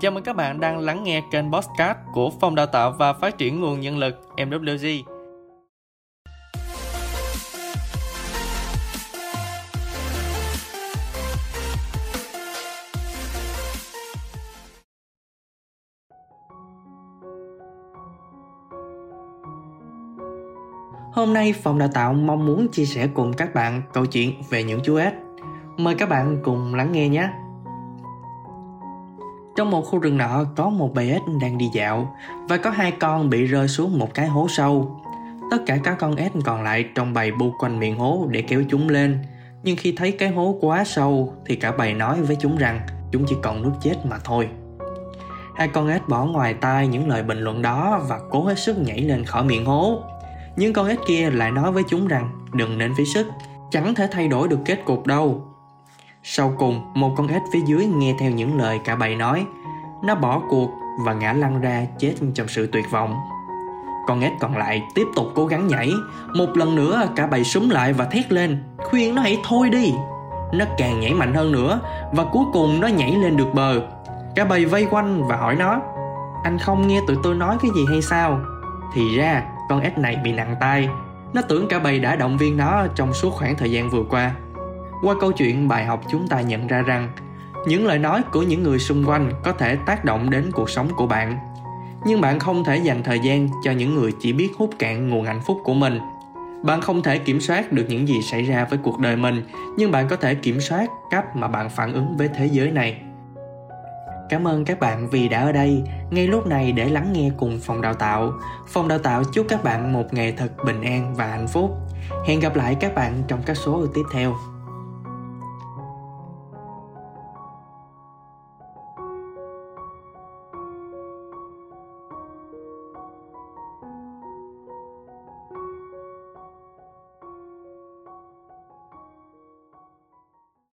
Chào mừng các bạn đang lắng nghe kênh Postcard của Phòng Đào tạo và Phát triển Nguồn Nhân lực MWG. Hôm nay, Phòng Đào tạo mong muốn chia sẻ cùng các bạn câu chuyện về những chú ếch. Mời các bạn cùng lắng nghe nhé. Trong một khu rừng nọ có một bầy ếch đang đi dạo và có hai con bị rơi xuống một cái hố sâu. Tất cả các con ếch còn lại trong bầy bu quanh miệng hố để kéo chúng lên. Nhưng khi thấy cái hố quá sâu thì cả bầy nói với chúng rằng chúng chỉ còn nước chết mà thôi. Hai con ếch bỏ ngoài tai những lời bình luận đó và cố hết sức nhảy lên khỏi miệng hố. Nhưng con ếch kia lại nói với chúng rằng đừng nên phí sức, chẳng thể thay đổi được kết cục đâu. Sau cùng, một con ếch phía dưới nghe theo những lời cả bầy nói. Nó bỏ cuộc và ngã lăn ra chết trong sự tuyệt vọng. Con ếch còn lại tiếp tục cố gắng nhảy. Một lần nữa cả bầy súng lại và thét lên, khuyên nó hãy thôi đi. Nó càng nhảy mạnh hơn nữa và cuối cùng nó nhảy lên được bờ. Cả bầy vây quanh và hỏi nó, anh không nghe tụi tôi nói cái gì hay sao? Thì ra con ếch này bị nặng tay. Nó tưởng cả bầy đã động viên nó trong suốt khoảng thời gian vừa qua qua câu chuyện bài học chúng ta nhận ra rằng, những lời nói của những người xung quanh có thể tác động đến cuộc sống của bạn. Nhưng bạn không thể dành thời gian cho những người chỉ biết hút cạn nguồn hạnh phúc của mình. Bạn không thể kiểm soát được những gì xảy ra với cuộc đời mình, nhưng bạn có thể kiểm soát cách mà bạn phản ứng với thế giới này. Cảm ơn các bạn vì đã ở đây. Ngay lúc này để lắng nghe cùng phòng đào tạo. Phòng đào tạo chúc các bạn một ngày thật bình an và hạnh phúc. Hẹn gặp lại các bạn trong các số tiếp theo.